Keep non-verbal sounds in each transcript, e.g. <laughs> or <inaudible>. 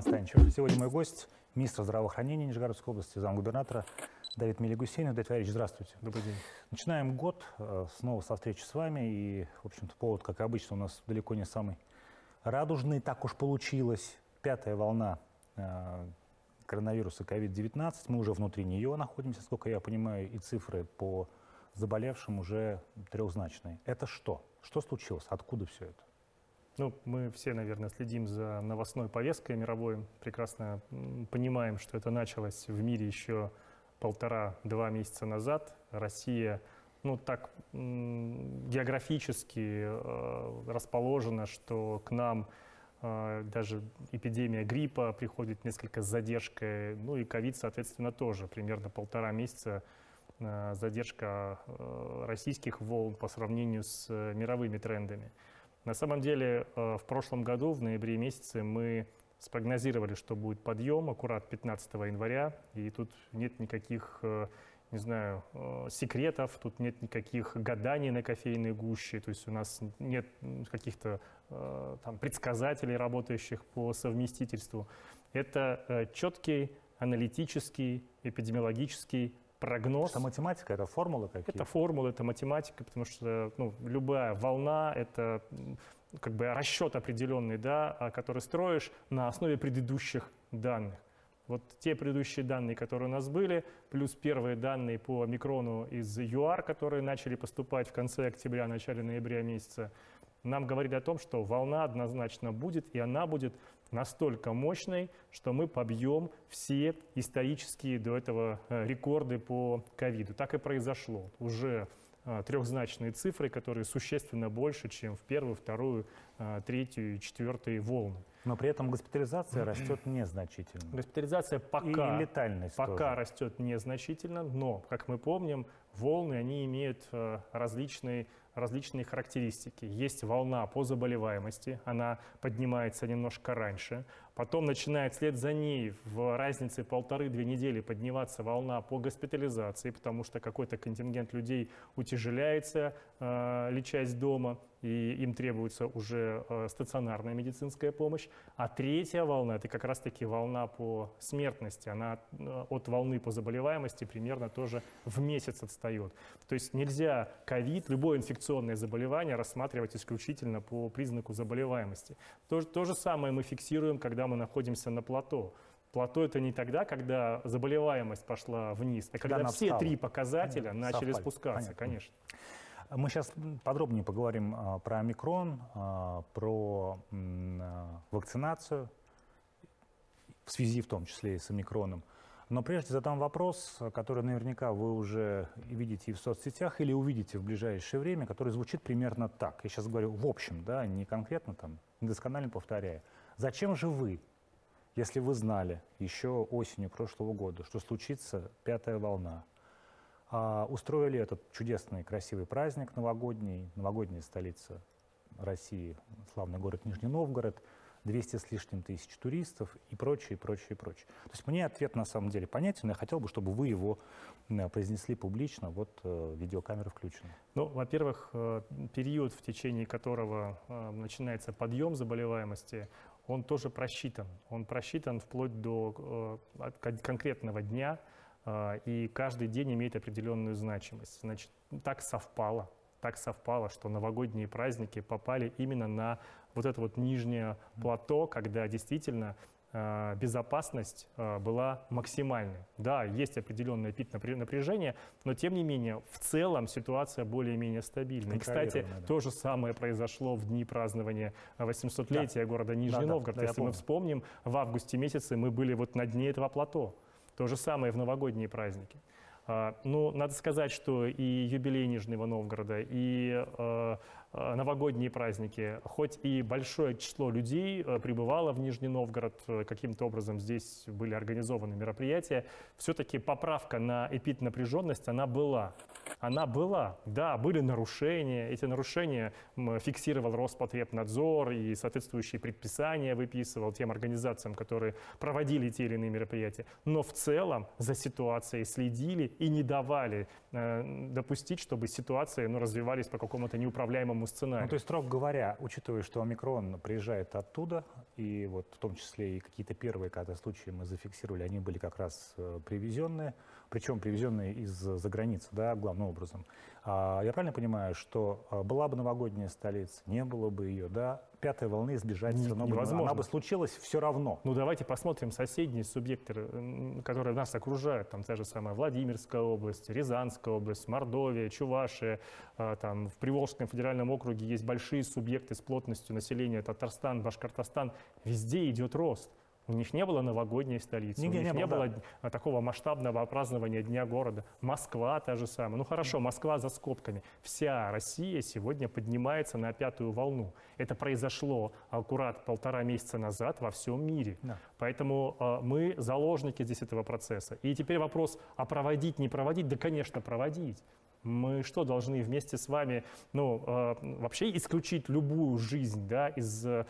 Роман Станчев. Сегодня мой гость, министр здравоохранения Нижегородской области, замгубернатора Давид Мелигусейнов. Давид Валерьевич, здравствуйте. Добрый день. Начинаем год э, снова со встречи с вами. И, в общем-то, повод, как обычно, у нас далеко не самый радужный. Так уж получилось. Пятая волна э, коронавируса COVID-19. Мы уже внутри нее находимся, сколько я понимаю, и цифры по заболевшим уже трехзначные. Это что? Что случилось? Откуда все это? Ну, мы все, наверное, следим за новостной повесткой мировой, прекрасно понимаем, что это началось в мире еще полтора-два месяца назад. Россия, ну, так географически э, расположена, что к нам э, даже эпидемия гриппа приходит несколько с задержкой, ну и ковид, соответственно, тоже примерно полтора месяца э, задержка э, российских волн по сравнению с э, мировыми трендами. На самом деле э, в прошлом году, в ноябре месяце, мы спрогнозировали, что будет подъем аккурат 15 января, и тут нет никаких, э, не знаю, э, секретов, тут нет никаких гаданий на кофейной гуще, то есть у нас нет каких-то там предсказателей, работающих по совместительству. Это четкий аналитический, эпидемиологический прогноз. Это математика, это формулы какие-то? Это формулы, это математика, потому что ну, любая волна — это как бы расчет определенный, да, а, который строишь на основе предыдущих данных. Вот те предыдущие данные, которые у нас были, плюс первые данные по микрону из ЮАР, которые начали поступать в конце октября, начале ноября месяца, нам говорили о том, что волна однозначно будет, и она будет настолько мощной, что мы побьем все исторические до этого э, рекорды по ковиду. Так и произошло. Уже э, трехзначные цифры, которые существенно больше, чем в первую, вторую, э, третью и четвертую волны. Но при этом госпитализация растет незначительно. Госпитализация пока, и летальность пока тоже. растет незначительно, но, как мы помним, волны они имеют различные различные характеристики. Есть волна по заболеваемости, она поднимается немножко раньше. Потом начинает вслед за ней в разнице полторы-две недели подниматься волна по госпитализации, потому что какой-то контингент людей утяжеляется, э, лечась дома, и им требуется уже э, стационарная медицинская помощь. А третья волна – это как раз-таки волна по смертности. Она э, от волны по заболеваемости примерно тоже в месяц отстает. То есть нельзя ковид, любое инфекционное заболевание рассматривать исключительно по признаку заболеваемости. То, то же самое мы фиксируем, когда мы находимся на плато. Плато это не тогда, когда заболеваемость пошла вниз, а когда, когда все встала. три показателя Понятно. начали Совпали. спускаться, Понятно. конечно. Мы сейчас подробнее поговорим а, про омикрон, а, про а, вакцинацию, в связи в том числе и с омикроном. Но прежде задам вопрос, который наверняка вы уже видите и в соцсетях или увидите в ближайшее время, который звучит примерно так. Я сейчас говорю в общем, да, не конкретно там, недосконально повторяя. Зачем же вы, если вы знали еще осенью прошлого года, что случится пятая волна, а, устроили этот чудесный, красивый праздник новогодний, новогодняя столица России, славный город Нижний Новгород, 200 с лишним тысяч туристов и прочее, прочее, прочее. То есть мне ответ на самом деле понятен, я хотел бы, чтобы вы его произнесли публично, вот э, видеокамера включена. Ну, во-первых, э, период, в течение которого э, начинается подъем заболеваемости, он тоже просчитан. Он просчитан вплоть до э, конкретного дня, э, и каждый день имеет определенную значимость. Значит, так совпало, так совпало, что новогодние праздники попали именно на вот это вот нижнее плато, когда действительно безопасность э, была максимальной. Да, есть определенное пик напряжения, но тем не менее в целом ситуация более-менее стабильна. И, кстати, да. то же самое произошло в дни празднования 800-летия да. города Нижний да, Новгород. Да, Если мы вспомним, в августе месяце мы были вот на дне этого плато. То же самое в новогодние праздники. А, ну, надо сказать, что и юбилей Нижнего Новгорода, и э, э, новогодние праздники, хоть и большое число людей э, прибывало в Нижний Новгород, каким-то образом здесь были организованы мероприятия, все-таки поправка на эпиднапряженность, она была. она была. Да, были нарушения, эти нарушения фиксировал Роспотребнадзор и соответствующие предписания выписывал тем организациям, которые проводили те или иные мероприятия. Но в целом за ситуацией следили и не давали э, допустить, чтобы ситуации ну, развивались по какому-то неуправляемому сценарию. Ну, то есть, строго говоря, учитывая, что омикрон приезжает оттуда, и вот в том числе и какие-то первые когда случаи мы зафиксировали, они были как раз э, привезенные, причем привезенные из-за границы, да, главным образом. А, я правильно понимаю, что а, была бы новогодняя столица, не было бы ее, да, пятой волны избежать не, все равно невозможно. Она бы случилась все равно. Ну давайте посмотрим соседние субъекты, которые нас окружают, там та же самая Владимирская область, Рязанская область, Мордовия, Чувашия, а, там в Приволжском федеральном округе есть большие субъекты с плотностью населения, Татарстан, Башкортостан, везде идет рост. У них не было новогодней столицы, Нигде у них не, не было, было да. такого масштабного празднования Дня города. Москва та же самая. Ну хорошо, Москва за скобками. Вся Россия сегодня поднимается на пятую волну. Это произошло аккурат полтора месяца назад во всем мире. Да. Поэтому э, мы заложники здесь этого процесса. И теперь вопрос, а проводить, не проводить? Да, конечно, проводить. Мы что, должны вместе с вами ну, э, вообще исключить любую жизнь да, из э,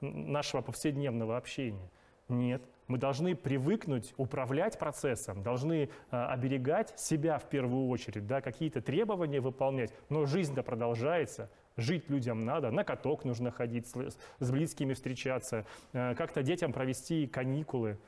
нашего повседневного общения? Нет. Мы должны привыкнуть управлять процессом, должны э, оберегать себя в первую очередь, да, какие-то требования выполнять, но жизнь-то продолжается, жить людям надо, на каток нужно ходить, с, с близкими встречаться, э, как-то детям провести каникулы.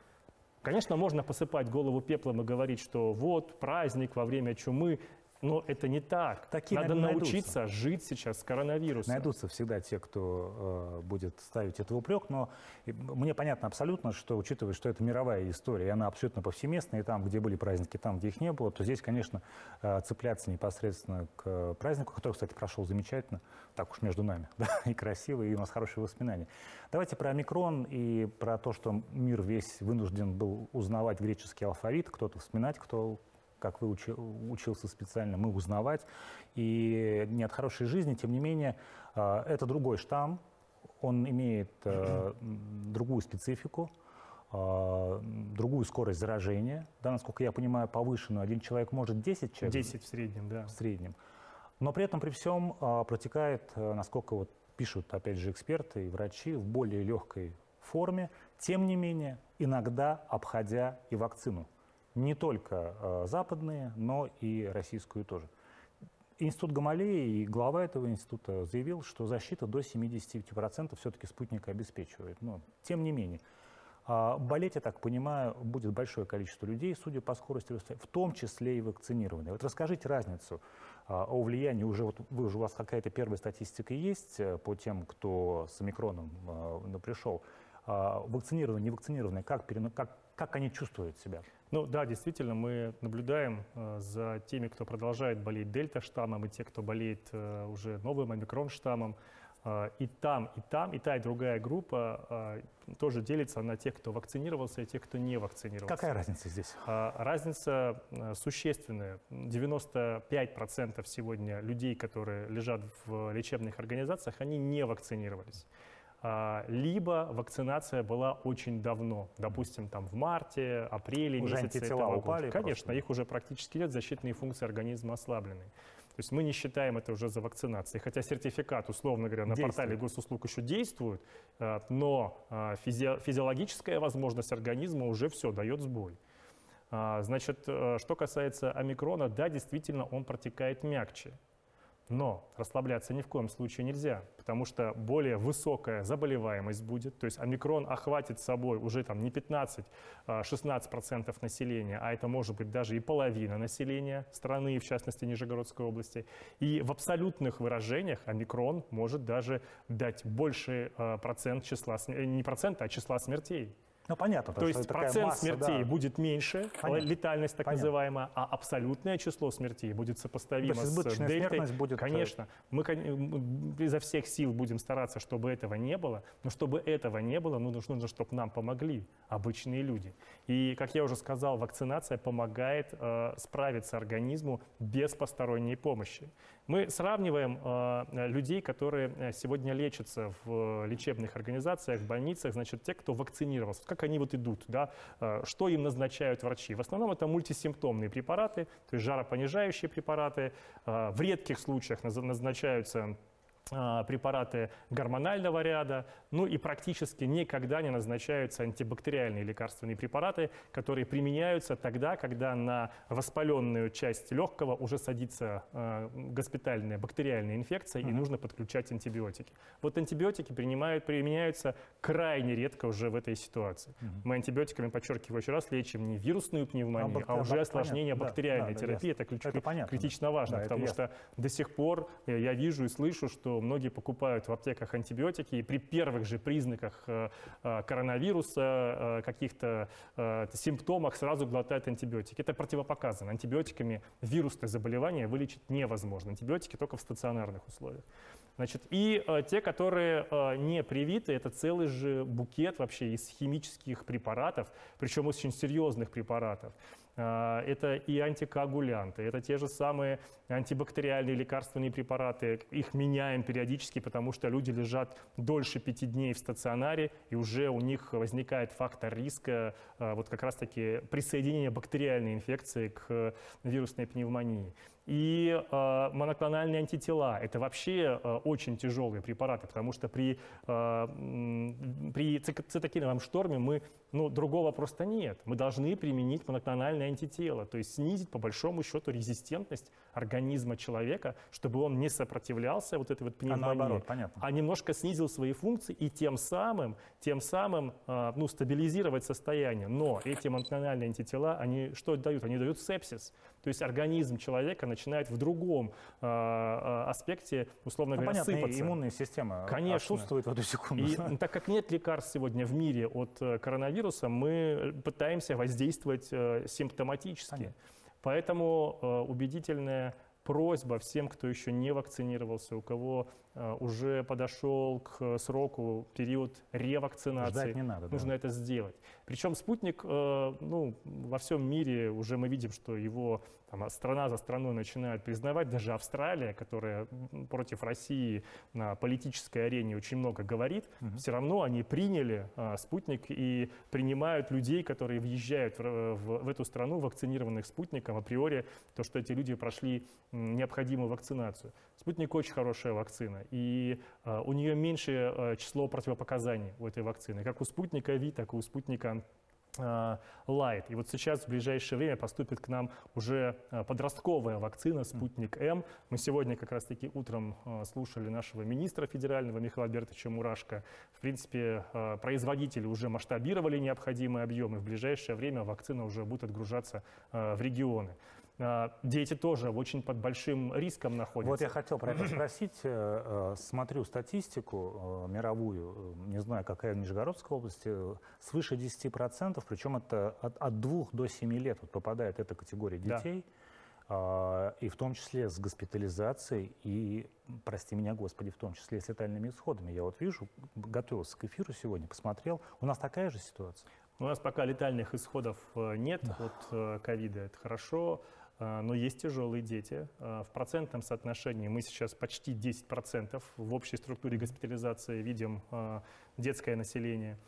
Конечно, можно посыпать голову пеплом и говорить, что вот праздник во время чумы, но это не так. Такие, Надо научиться найдутся. жить сейчас с коронавирусом. Найдутся всегда те, кто э, будет ставить это в упрек, но мне понятно абсолютно, что учитывая, что это мировая история, и она абсолютно повсеместная, и там, где были праздники, там, где их не было, то здесь, конечно, э, цепляться непосредственно к празднику, который, кстати, прошел замечательно, так уж между нами, <laughs> да, и красиво, и у нас хорошие воспоминания. Давайте про омикрон и про то, что мир весь вынужден был узнавать греческий алфавит, кто-то вспоминать, кто как вы учи, учился специально, мы узнавать. И не от хорошей жизни, тем не менее, а, это другой штамм, он имеет э, другую специфику, э, другую скорость заражения. Да, насколько я понимаю, повышенную. Один человек может 10 человек. 10 в среднем, да. В среднем. Но при этом, при всем, э, протекает, э, насколько вот пишут, опять же, эксперты и врачи, в более легкой форме, тем не менее, иногда обходя и вакцину не только э, западные, но и российскую тоже. Институт Гамалеи и глава этого института заявил, что защита до 75% все-таки спутник обеспечивает. Но тем не менее, а, болеть, я так понимаю, будет большое количество людей, судя по скорости, в том числе и вакцинированные. Вот расскажите разницу а, о влиянии, уже вот вы уже у вас какая-то первая статистика есть э, по тем, кто с омикроном э, пришел. А, вакцинированные, не вакцинированные, как, как, как они чувствуют себя? Ну да, действительно, мы наблюдаем э, за теми, кто продолжает болеть дельта-штаммом, и те, кто болеет э, уже новым омикрон-штаммом. Э, и там, и там, и та, и другая группа тоже делится на тех, кто вакцинировался, и тех, кто не вакцинировался. Какая разница здесь? Разница существенная. 95% сегодня людей, которые лежат в лечебных организациях, они не вакцинировались. А, либо вакцинация была очень давно, допустим, там в марте, апреле уже месяце этого упали года. Конечно, просто. их уже практически нет, защитные функции организма ослаблены. То есть мы не считаем это уже за вакцинацией, хотя сертификат, условно говоря, на действует. портале госуслуг еще действует, а, но а, физи физиологическая возможность организма уже все, дает сбой. Значит, э, что касается омикрона, да, действительно, он протекает мягче. Но расслабляться ни в коем случае нельзя, потому что более высокая заболеваемость будет, то есть омикрон охватит собой уже там не 15-16% а, населения, а это может быть даже и половина населения страны, в частности Нижегородской области. И в абсолютных выражениях омикрон может даже дать больший а, процент числа, не процента, а числа смертей. Ну, понятно. То есть процент масса, смертей да. будет меньше, понятно. летальность так понятно. называемая, а абсолютное число смертей будет сопоставимо с дельтой. Будет... Э, Конечно. Мы изо всех сил будем стараться, чтобы этого не было, но чтобы этого не было, ну, нужно, чтобы нам помогли обычные люди. И, как я уже сказал, вакцинация помогает э, справиться организму без посторонней помощи. Мы сравниваем э, людей, которые э, сегодня лечатся в лечебных организациях, в больницах, значит, те, кто вакцинировался. Как они вот идут, да, э, что им назначают врачи? В основном это мультисимптомные препараты, то есть жаропонижающие препараты. Э, в редких случаях назначаются а, препараты гормонального ряда, ну и практически никогда не назначаются антибактериальные лекарственные препараты, которые применяются тогда, когда на воспаленную часть легкого уже садится э, госпитальная бактериальная инфекция mm-hmm. и нужно подключать антибиотики. Вот антибиотики принимают, применяются крайне редко уже в этой ситуации. Mm-hmm. Мы антибиотиками, подчеркиваю еще раз, лечим не вирусную пневмонию, а, а уже осложнение понятно. бактериальной да, терапии. Да, это, ключ... это критично важно, да, потому что до сих пор я вижу и слышу, что многие покупают в аптеках антибиотики и при первых же признаках э, э, коронавируса, э, каких-то симптомах сразу глотают антибиотики. Это противопоказано. Антибиотиками вирусные заболевания вылечить невозможно. Антибиотики только в стационарных условиях. Значит, и те, которые не привиты, это целый же букет вообще из химических препаратов, причем очень серьезных препаратов. А, это и антикоагулянты, это те же самые антибактериальные лекарственные препараты. Их меняем периодически, потому что люди лежат дольше пяти дней в стационаре, и уже у них возникает фактор риска а, вот как раз-таки присоединения бактериальной инфекции к вирусной пневмонии. И э, моноклональные антитела – это вообще э, очень тяжелые препараты, потому что при, э, при цитокиновом шторме мы, ну, другого просто нет. Мы должны применить моноклональные антитела, то есть снизить по большому счету резистентность организма человека, чтобы он не сопротивлялся вот этой вот пневмонии, а, наоборот, понятно. а немножко снизил свои функции и тем самым, тем самым э, ну, стабилизировать состояние. Но эти моноклональные антитела, они что дают? Они дают сепсис. То есть организм человека начинает в другом э, аспекте, условно ну, говоря, понятно, сыпаться. иммунная система Конечно. отсутствует в эту секунду. И так как нет лекарств сегодня в мире от э, коронавируса, мы пытаемся воздействовать э, симптоматически. Понятно. Поэтому э, убедительная просьба всем, кто еще не вакцинировался, у кого уже подошел к сроку период ревакцинации, Ждать не надо, нужно да. это сделать. Причем спутник, э, ну, во всем мире уже мы видим, что его там, страна за страной начинают признавать, даже Австралия, которая против России на политической арене очень много говорит, угу. все равно они приняли спутник и принимают людей, которые въезжают в, в, в эту страну, вакцинированных спутником, априори то, что эти люди прошли необходимую вакцинацию. Спутник очень хорошая вакцина, и а, у нее меньшее а, число противопоказаний у этой вакцины, как у спутника ВИ, так и у спутника Light. И вот сейчас в ближайшее время поступит к нам уже подростковая вакцина «Спутник М». Мы сегодня как раз-таки утром слушали нашего министра федерального Михаила Альбертовича Мурашко. В принципе, производители уже масштабировали необходимые объемы. В ближайшее время вакцина уже будет отгружаться в регионы. А, дети тоже очень под большим риском находятся. Вот я хотел про это спросить. Э, э, смотрю статистику э, мировую, не знаю, какая в Нижегородской области, свыше 10%, причем это от, от 2 до 7 лет вот попадает эта категория детей. Да. И в том числе с госпитализацией и, прости меня, Господи, в том числе с летальными исходами. Я вот вижу, готовился к эфиру сегодня, посмотрел. У нас такая же ситуация? У нас пока летальных исходов нет да. от ковида, это хорошо. А, но есть тяжелые дети. А, в процентном соотношении мы сейчас почти 10% в общей структуре госпитализации видим а, детское население.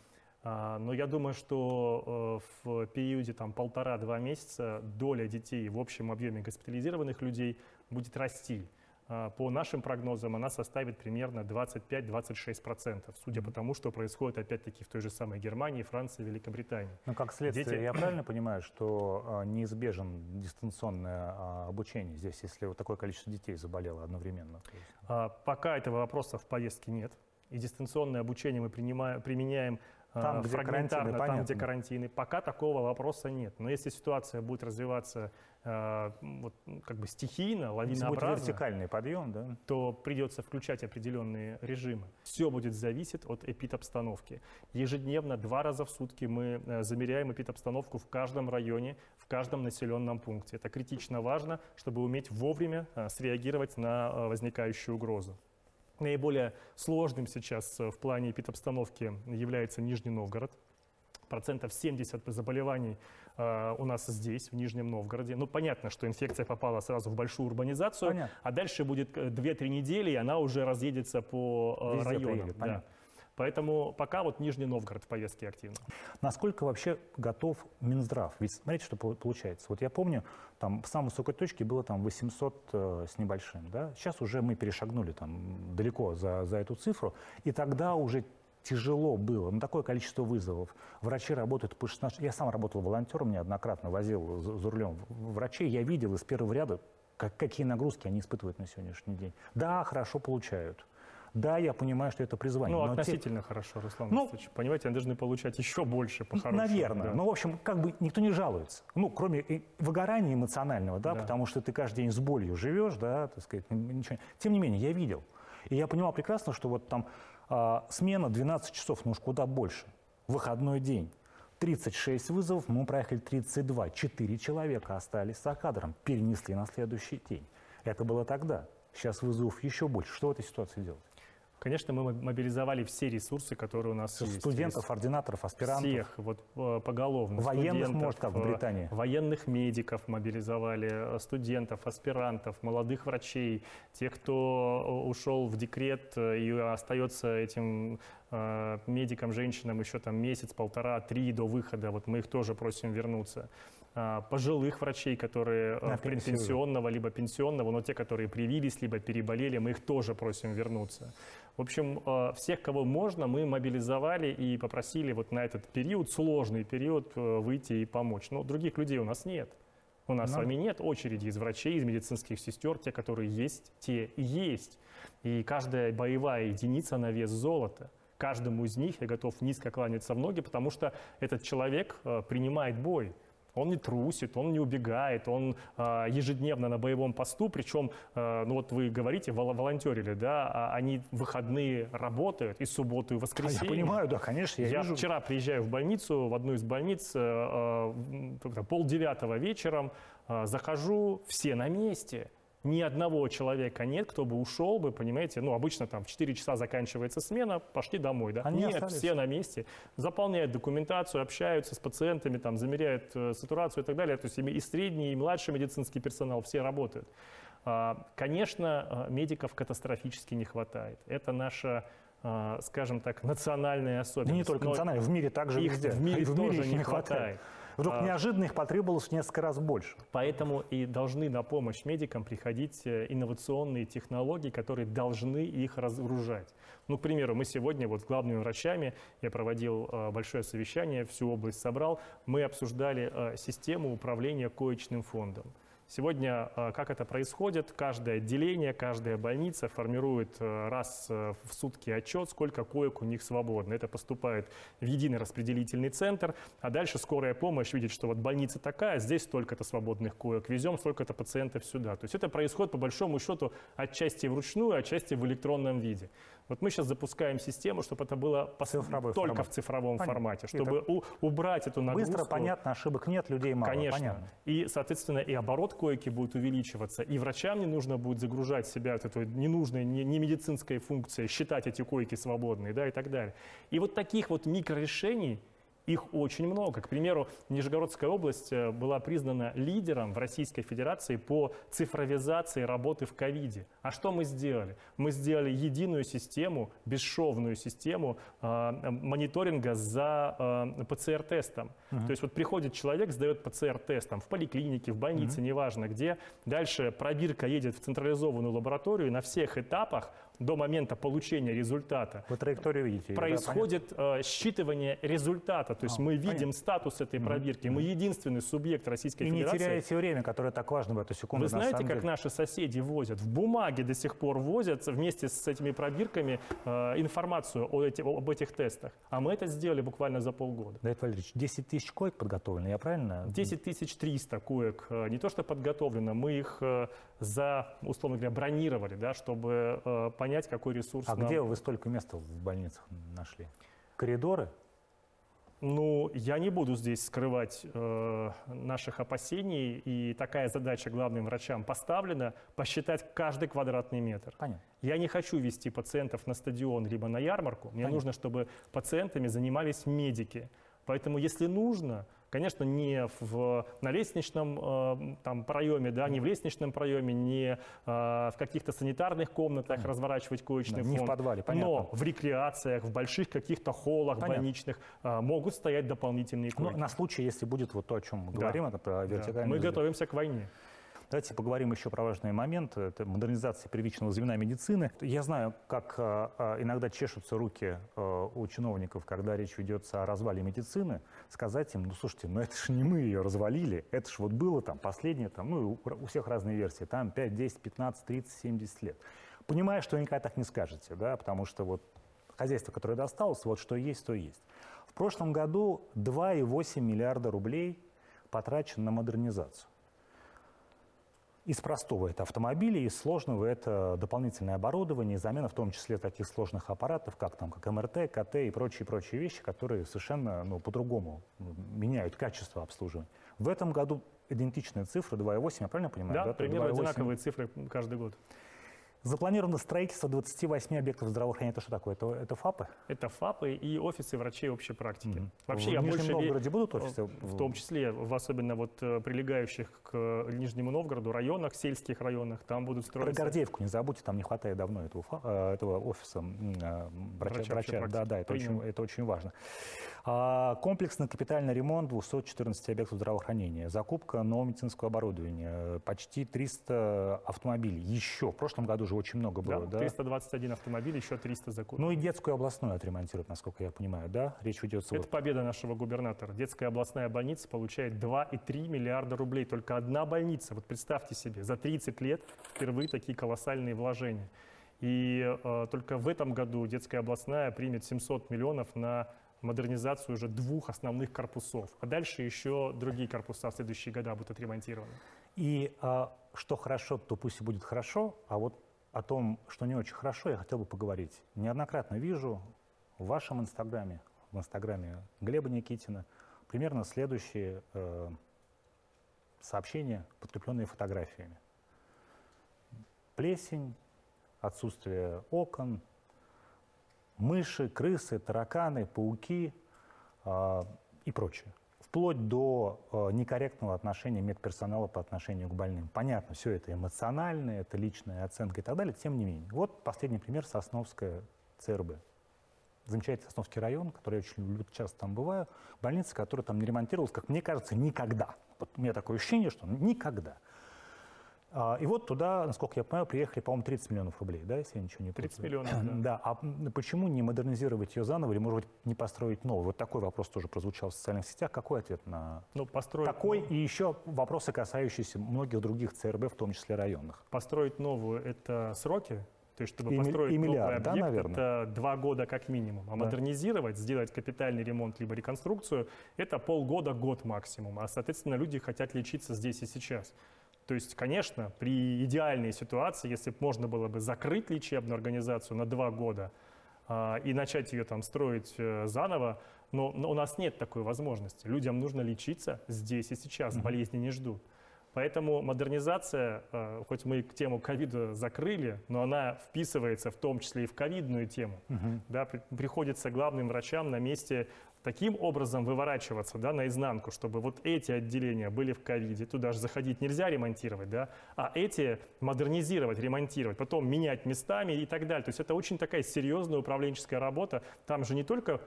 Но я думаю, что в периоде там, полтора-два месяца доля детей в общем объеме госпитализированных людей будет расти. А, по нашим прогнозам она составит примерно 25-26%, судя по тому, что происходит опять-таки в той же самой Германии, Франции, Великобритании. Ну, как следствие, Дети... я правильно понимаю, что а, неизбежен дистанционное а, обучение здесь, если вот такое количество детей заболело одновременно? Пока этого вопроса в повестке нет. И дистанционное обучение мы принимаем, применяем там, где карантины, там, где карантины. Пока такого вопроса нет. Но если ситуация будет развиваться Э, вот, как бы стихийно, лавинообразно, будет вертикальный подъем, да? то придется включать определенные режимы. Все будет зависеть от эпидобстановки. Ежедневно, два раза в сутки мы э, замеряем эпидобстановку в каждом районе, в каждом населенном пункте. Это критично важно, чтобы уметь вовремя э, среагировать на возникающую угрозу. Наиболее сложным сейчас в плане эпидобстановки является Нижний Новгород. Процентов 70 заболеваний Э, у нас здесь, в Нижнем Новгороде. Ну, понятно, что инфекция попала сразу в большую урбанизацию, понятно. а дальше будет 2-3 э, недели, и она уже разъедется по э, Везде районам. Приедет, да. Поэтому пока вот Нижний Новгород в повестке активно. Насколько вообще готов Минздрав? Ведь смотрите, что получается. Вот я помню, там в самой высокой точке было там 800 э, с небольшим. Да? Сейчас уже мы перешагнули там далеко за, за эту цифру. И тогда уже тяжело было, ну, такое количество вызовов. Врачи работают по 16... Я сам работал волонтером, неоднократно возил за, за рулем врачей. Я видел из первого ряда, как, какие нагрузки они испытывают на сегодняшний день. Да, хорошо получают. Да, я понимаю, что это призвание. Ну, относительно те... хорошо, Руслан ну, Понимаете, они должны получать еще больше по-хорошему. Наверное. Да. Ну, в общем, как бы никто не жалуется. Ну, кроме выгорания эмоционального, да, да, потому что ты каждый день с болью живешь, да, так сказать, ничего. Тем не менее, я видел. И я понимал прекрасно, что вот там а, смена 12 часов, ну уж куда больше. Выходной день. 36 вызовов, мы проехали 32. Четыре человека остались за кадром, перенесли на следующий день. Это было тогда. Сейчас вызовов еще больше. Что в этой ситуации делать? Конечно, мы мобилизовали все ресурсы, которые у нас есть. Студентов, ординаторов, аспирантов. Всех, вот э, поголовно. Военных, может, как в э, Британии. Военных медиков мобилизовали, э, студентов, аспирантов, молодых врачей, тех, кто ушел в декрет и остается этим медикам, женщинам еще там месяц, полтора, три до выхода. Вот мы их тоже просим вернуться. А, пожилых врачей, которые На пенсионного либо пенсионного, но те, которые привились, либо переболели, мы их тоже просим вернуться. В общем, а, всех, кого можно, мы мобилизовали и попросили вот на этот период, сложный период, э, выйти и помочь. Но других людей у нас нет. У нас Но... с вами нет очереди из врачей, из медицинских сестер. Те, которые есть, те и есть. И каждая боевая единица на вес золота. Каждому из них я готов низко кланяться в ноги, потому что этот человек э, принимает бой. Он не трусит, он не убегает, он э, ежедневно на боевом посту, причем, э, ну вот вы говорите, вол волонтерили, да, а они в выходные работают и субботу, и воскресенье. А я понимаю, да, конечно, я, я вижу. вчера приезжаю в больницу, в одну из больниц, э, э, полдевятого вечером, э, захожу, все на месте ни одного человека нет, кто бы ушел бы, понимаете, ну, обычно там в 4 часа заканчивается смена, пошли домой, да? Они нет, остались. все на месте, заполняют документацию, общаются с пациентами, там, замеряют э, сатурацию и так далее, то есть и средний, и младший медицинский персонал, все работают. А, конечно, э, медиков катастрофически не хватает. Это наша а, скажем так, национальная особенность. Да не только национальная, в мире также их везде. в мире, <laughs> в мире тоже не хватает. хватает. Вдруг а, неожиданно их потребовалось в несколько раз больше. Поэтому и должны на помощь медикам приходить э, инновационные технологии, которые должны их разгружать. Ну, к примеру, мы сегодня вот с главными врачами, я проводил э, большое совещание, всю область собрал, мы обсуждали э, систему управления коечным фондом. Сегодня э, как это происходит? Каждое отделение, каждая больница формирует э, раз э, в сутки отчет, сколько коек у них свободно. Это поступает в единый распределительный центр, а дальше скорая помощь видит, что вот больница такая, здесь столько-то свободных коек, везем столько-то пациентов сюда. То есть это происходит по большому счету отчасти вручную, отчасти в электронном виде. Вот мы сейчас запускаем систему, чтобы это было Цифровой только формат. в цифровом Понятно. формате, чтобы это у, убрать эту нагрузку. Быстро, понятно, ошибок нет, людей мало. Конечно. Понятно. И, соответственно, и оборот койки будет увеличиваться, и врачам не нужно будет загружать себя вот этой ненужной, не, не медицинской функцией, считать эти койки свободные, да, и так далее. И вот таких вот микрорешений их очень много. К примеру, Нижегородская область э, была признана лидером в Российской Федерации по цифровизации работы в ковиде. А что мы сделали? Мы сделали единую систему, бесшовную систему э, мониторинга за э, ПЦР-тестом. Uh-huh. То есть вот приходит человек, сдает ПЦР-тест там, в поликлинике, в больнице, uh-huh. неважно где. Дальше пробирка едет в централизованную лабораторию, на всех этапах до момента получения результата Вы траекторию видите, происходит да, считывание результата. То есть а, мы видим понятно. статус этой пробирки. Mm-hmm. Мы единственный субъект Российской и Федерации. И не теряете время, которое так важно в эту секунду. Вы знаете, как наши соседи возят? В бумаге до сих пор возят вместе с этими пробирками э, информацию о эти, об этих тестах. А мы это сделали буквально за полгода. Давид Валерьевич, 10 тысяч коек подготовлено, я правильно? 10 тысяч 300 коек. Э, не то, что подготовлено, мы их э, за, условно говоря, бронировали, да, чтобы э, понять, какой ресурс А нам... где вы столько места в больницах нашли? Коридоры? Ну, я не буду здесь скрывать э, наших опасений, и такая задача главным врачам поставлена – посчитать каждый квадратный метр. Понятно. Я не хочу вести пациентов на стадион либо на ярмарку. Мне Понятно. нужно, чтобы пациентами занимались медики. Поэтому, если нужно, Конечно, не в, на лестничном э, там, проеме, да, не в лестничном проеме, не э, в каких-то санитарных комнатах разворачивать коечный Да, не в фонд. подвале, понятно. Но в рекреациях, в больших каких-то холлах Понятно. больничных э, могут стоять дополнительные Ну, койки. на случай, если будет вот то, о чем мы Да. говорим, это про Да. вертикальную Мы разделение. готовимся к войне. Давайте поговорим еще про важный момент. Это модернизация первичного звена медицины. Я знаю, как э, э, иногда чешутся руки э, у чиновников, когда речь ведется о развале медицины, сказать им, ну слушайте, ну это же не мы ее развалили, это же вот было там последнее, там, ну у, всех разные версии, там 5, 10, 15, 30, 70 лет. Понимаю, что вы никогда так не скажете, да, потому что вот хозяйство, которое досталось, вот что есть, то есть. В прошлом году 2,8 миллиарда рублей потрачено на модернизацию. Из простого это автомобили, из сложного это дополнительное оборудование, замена в том числе таких сложных аппаратов, как, там, как МРТ, КТ и прочие-прочие вещи, которые совершенно ну, по-другому меняют качество обслуживания. В этом году идентичная цифра 2,8, я правильно понимаю? Да, есть примерно 2,8. одинаковые цифры каждый год. Запланировано строительство 28 объектов здравоохранения. Это что такое? Это, это ФАПы? Это ФАПы и офисы врачей общей практики. Мгм. Вообще в я Нижнем больше Новгороде будут офисы? В том числе, в особенно вот э, прилегающих к э, Нижнему Новгороду районах, сельских районах, там будут Про строиться... Гордеевку не забудьте, там не хватает давно этого, фа- э, этого офиса врача. Врача врача. Да, да, это очень, это очень важно. А, Комплексный капитальный ремонт 214 объектов здравоохранения, закупка нового медицинского оборудования, почти 300 автомобилей. Еще, в прошлом году же очень много Да, было, да? 321 автомобиль, еще 300 закупок. Ну и детскую областную отремонтируют, насколько я понимаю, да? Речь ведется Это вот победа нашего губернатора. Детская областная больница получает 2,3 миллиарда рублей. Только одна больница. Вот представьте себе, за 30 лет впервые такие колоссальные вложения. И э, только в этом году детская областная примет 700 миллионов на модернизацию уже двух основных корпусов. А дальше еще другие корпуса в следующие года будут отремонтированы. И а, что хорошо, то пусть и будет хорошо, а вот о том, что не очень хорошо, я хотел бы поговорить. Неоднократно вижу в вашем инстаграме, в инстаграме Глеба Никитина, примерно следующие э, сообщения, подкрепленные фотографиями. Плесень, отсутствие окон, мыши, крысы, тараканы, пауки а, и прочее. Вплоть до э, некорректного отношения медперсонала по отношению к больным. Понятно, все это эмоциональное, это личная оценка и так далее. Тем не менее. Вот последний пример Сосновская ЦРБ. Замечательный Сосновский район, который я очень люблю, часто там бываю. Больница, которая там не ремонтировалась, как мне кажется, никогда. Вот у меня такое ощущение, что никогда. А, И вот туда, насколько я понимаю, приехали, по-моему, 30 миллионов рублей, да, если я ничего не 30 путаю? миллионов, да. Да, а почему не модернизировать ее заново или, может быть, не построить новую? Вот такой вопрос тоже прозвучал в социальных сетях. Какой ответ на Ну, построить, такой? И еще вопросы, касающиеся многих других ЦРБ, в том числе районных. построить новую – это сроки, то есть, чтобы И построить и новый миллиард, да, объект, наверное? это два года как минимум. А Да. модернизировать, сделать капитальный ремонт либо реконструкцию – это полгода, год максимум. А, соответственно, люди хотят лечиться здесь и сейчас. То есть, конечно, при идеальной ситуации, если бы можно было бы закрыть лечебную организацию на два года а, и начать ее там строить э, заново, но, но у нас нет такой возможности. Людям нужно лечиться здесь и сейчас, болезни не ждут. Поэтому модернизация, э, хоть мы тему ковида закрыли, но она вписывается в том числе и в ковидную тему. Да, при- приходится главным врачам на месте таким образом выворачиваться да, наизнанку, чтобы вот эти отделения были в ковиде, туда же заходить нельзя ремонтировать, да, а эти модернизировать, ремонтировать, потом менять местами и так далее. То есть это очень такая серьезная управленческая работа. Там же не только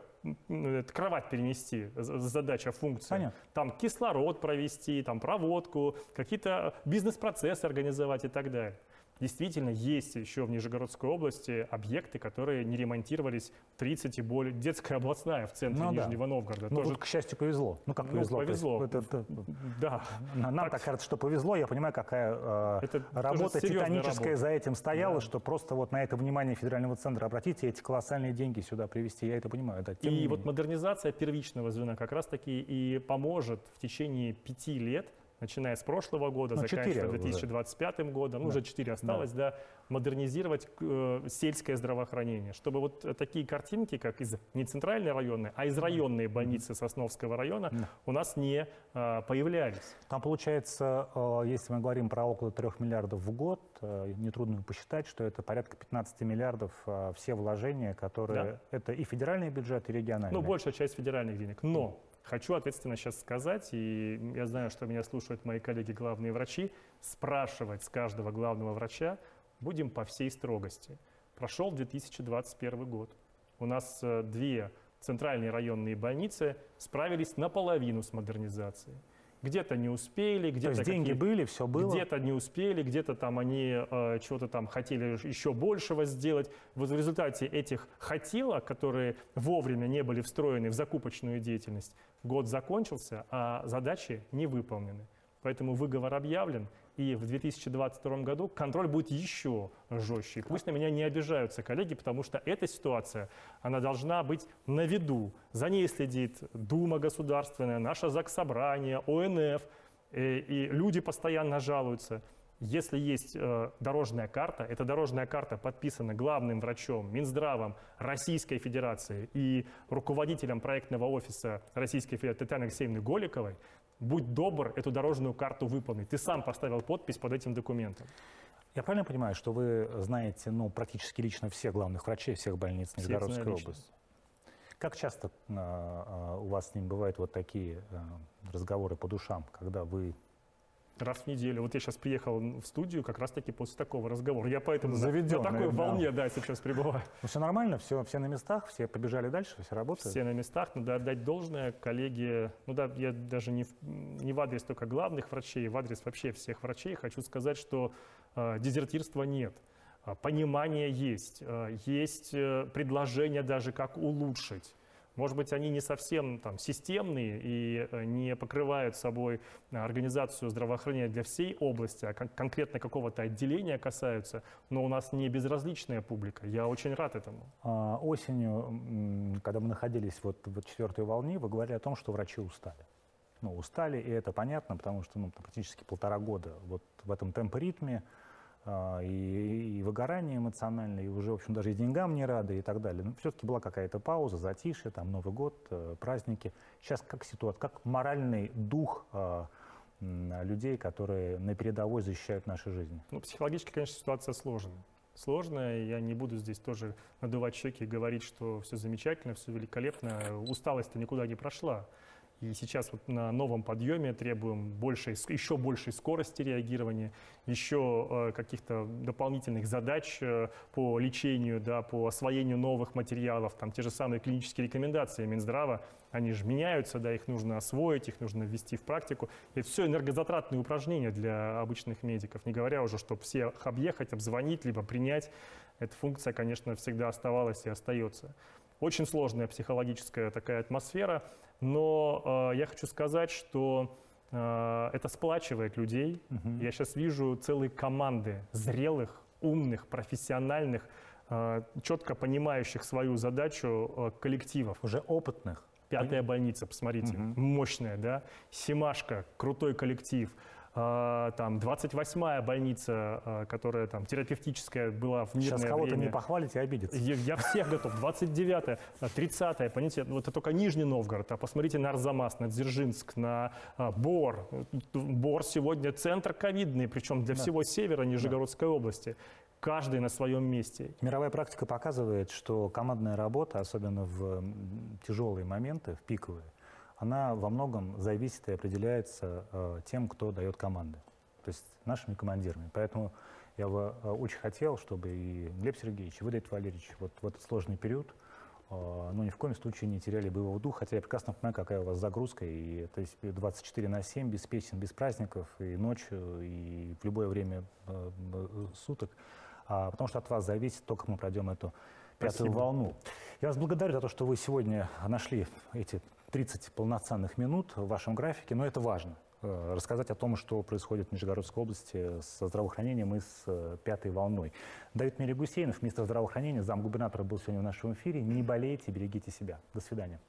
кровать перенести, з- задача, функция. Понятно. Там кислород провести, там проводку, какие-то бизнес-процессы организовать и так далее. Действительно, есть еще в Нижегородской области объекты, которые не ремонтировались 30 и более. Детская областная в центре Ну да. Нижнего Новгорода. Ну, тоже, вот, к счастью, повезло. Ну, как Ну, повезло? есть повезло. это- это- да. нам так кажется, что повезло. Я понимаю, какая э, Это работа титаническая работа. за этим стояла, Да. что просто вот на это внимание федерального центра обратить и эти колоссальные деньги сюда привести. Я это понимаю. Да. Тем И вот модернизация первичного звена как раз-таки и поможет в течение пяти лет, начиная с прошлого года, Ну, заканчивая четыре уже. 2025 годом, ну, Да. уже четыре осталось, да. модернизировать э, сельское здравоохранение, чтобы вот э, такие картинки, как из не центральной районной, а из районной больницы Сосновского района Да. у нас не э, появлялись. Там получается, э, если мы говорим про около 3 миллиардов в год, э, нетрудно посчитать, что это порядка 15 миллиардов э, все вложения, которые... Это и федеральный бюджет, и региональный. Ну, большая часть федеральных денег. Но Хочу ответственно сейчас сказать, и я знаю, что меня слушают мои коллеги главные врачи, спрашивать с каждого главного врача будем по всей строгости. Прошел 2021 год. У нас э, две центральные районные больницы справились наполовину с модернизацией. Где-то не успели, То где-то есть деньги были, все было. где-то не успели, где-то там они э, чего-то там хотели еще большего сделать. Вот в результате этих хотелок, которые вовремя не были встроены в закупочную деятельность, год закончился, а задачи не выполнены. Поэтому выговор объявлен, и в 2022 году контроль будет еще жестче. Пусть на меня не обижаются коллеги, потому что эта ситуация, она должна быть на виду. За ней следит Дума государственная, наше ЗАГС-собрание, ОНФ, э, и люди постоянно жалуются. Если есть э, дорожная карта, эта дорожная карта подписана главным врачом, Минздравом Российской Федерации и руководителем проектного офиса Российской Федерации Татьяной Алексеевны Голиковой, будь добр эту дорожную карту выполнить. Ты сам поставил подпись под этим документом. Я правильно понимаю, что вы знаете ну, практически лично всех главных врачей всех больниц Нижегородской области? Как часто а, а, у вас с ним бывают вот такие а, разговоры по душам, когда вы Раз в неделю. Вот я сейчас приехал в студию как раз-таки после такого разговора. Я поэтому на- на, такой да. волне да, сейчас пребываю. ну, все нормально, все, все на местах, все побежали дальше, все работают? Все на местах, надо отдать должное. Коллеги, ну да, я даже не в, не в адрес только главных врачей, в адрес вообще всех врачей хочу сказать, что э, дезертирства нет. А, Понимание есть, э, есть э, предложения даже, как улучшить. Может быть, они не совсем там, системные и э, не покрывают собой э, организацию здравоохранения для всей области, а кон- конкретно какого-то отделения касаются, но у нас не безразличная публика. Я очень рад этому. А, Осенью, когда мы находились вот в четвертой волне, вы говорили о том, что врачи устали. Ну, устали, и это понятно, потому что ну, практически полтора года вот в этом темпоритме а, и, и выгорание эмоциональное, и уже, в общем, даже и деньгам не рады и так далее. Но все-таки была какая-то пауза, затишье, там Новый год, э, праздники. Сейчас как ситуация, как моральный дух а, людей, которые на передовой защищают наши жизни? Ну, психологически, конечно, ситуация сложная. Сложная, я не буду здесь тоже надувать щеки и говорить, что все замечательно, все великолепно. Усталость-то никуда не прошла. И сейчас вот на новом подъеме требуем большей, ск- еще большей скорости реагирования, еще э, каких-то дополнительных задач э, по лечению, да, по освоению новых материалов, там те же самые клинические рекомендации Минздрава, они же меняются, да, их нужно освоить, их нужно ввести в практику. Это все энергозатратные упражнения для обычных медиков, не говоря уже, чтобы всех объехать, обзвонить, либо принять. Эта функция, конечно, всегда оставалась и остается. Очень сложная психологическая такая атмосфера, но э, я хочу сказать, что э, это сплачивает людей. Я сейчас вижу целые команды зрелых, умных, профессиональных, э, четко понимающих свою задачу э, коллективов. Уже опытных. Пятая больница, посмотрите, мощная, да. Семашка, крутой коллектив. А, Там 28-я больница, а, которая там терапевтическая была в мирное Сейчас кого-то не похвалите, обидится. Я, я всех готов. 29-я, 30-я, понимаете, вот это только Нижний Новгород. А посмотрите на Арзамас, на Дзержинск, на а, Бор. Бор сегодня центр ковидный, причем для всего севера Нижегородской области. Каждый на своем месте. Мировая практика показывает, что командная работа, особенно в тяжелые моменты, в пиковые, она во многом зависит и определяется э, тем, кто дает команды, то есть нашими командирами. Поэтому я бы э, очень хотел, чтобы и Глеб Сергеевич, и вы, Давид Валерьевич, вот в этот сложный период, э, ну, ни в коем случае не теряли боевого духа, хотя я прекрасно понимаю, какая у вас загрузка, и это есть 24 на 7, без песен, без праздников, и ночью, и в любое время э, суток, А, потому что от вас зависит, только мы пройдем эту пятую Спасибо. волну. Я вас благодарю за то, что вы сегодня нашли эти 30 полноценных минут в вашем графике, но это важно. э, Рассказать о том, что происходит в Нижегородской области со здравоохранением и с э, пятой волной. Давид Мелигусейнов, министр здравоохранения, замгубернатора, был сегодня в нашем эфире. Не болейте, берегите себя. До свидания.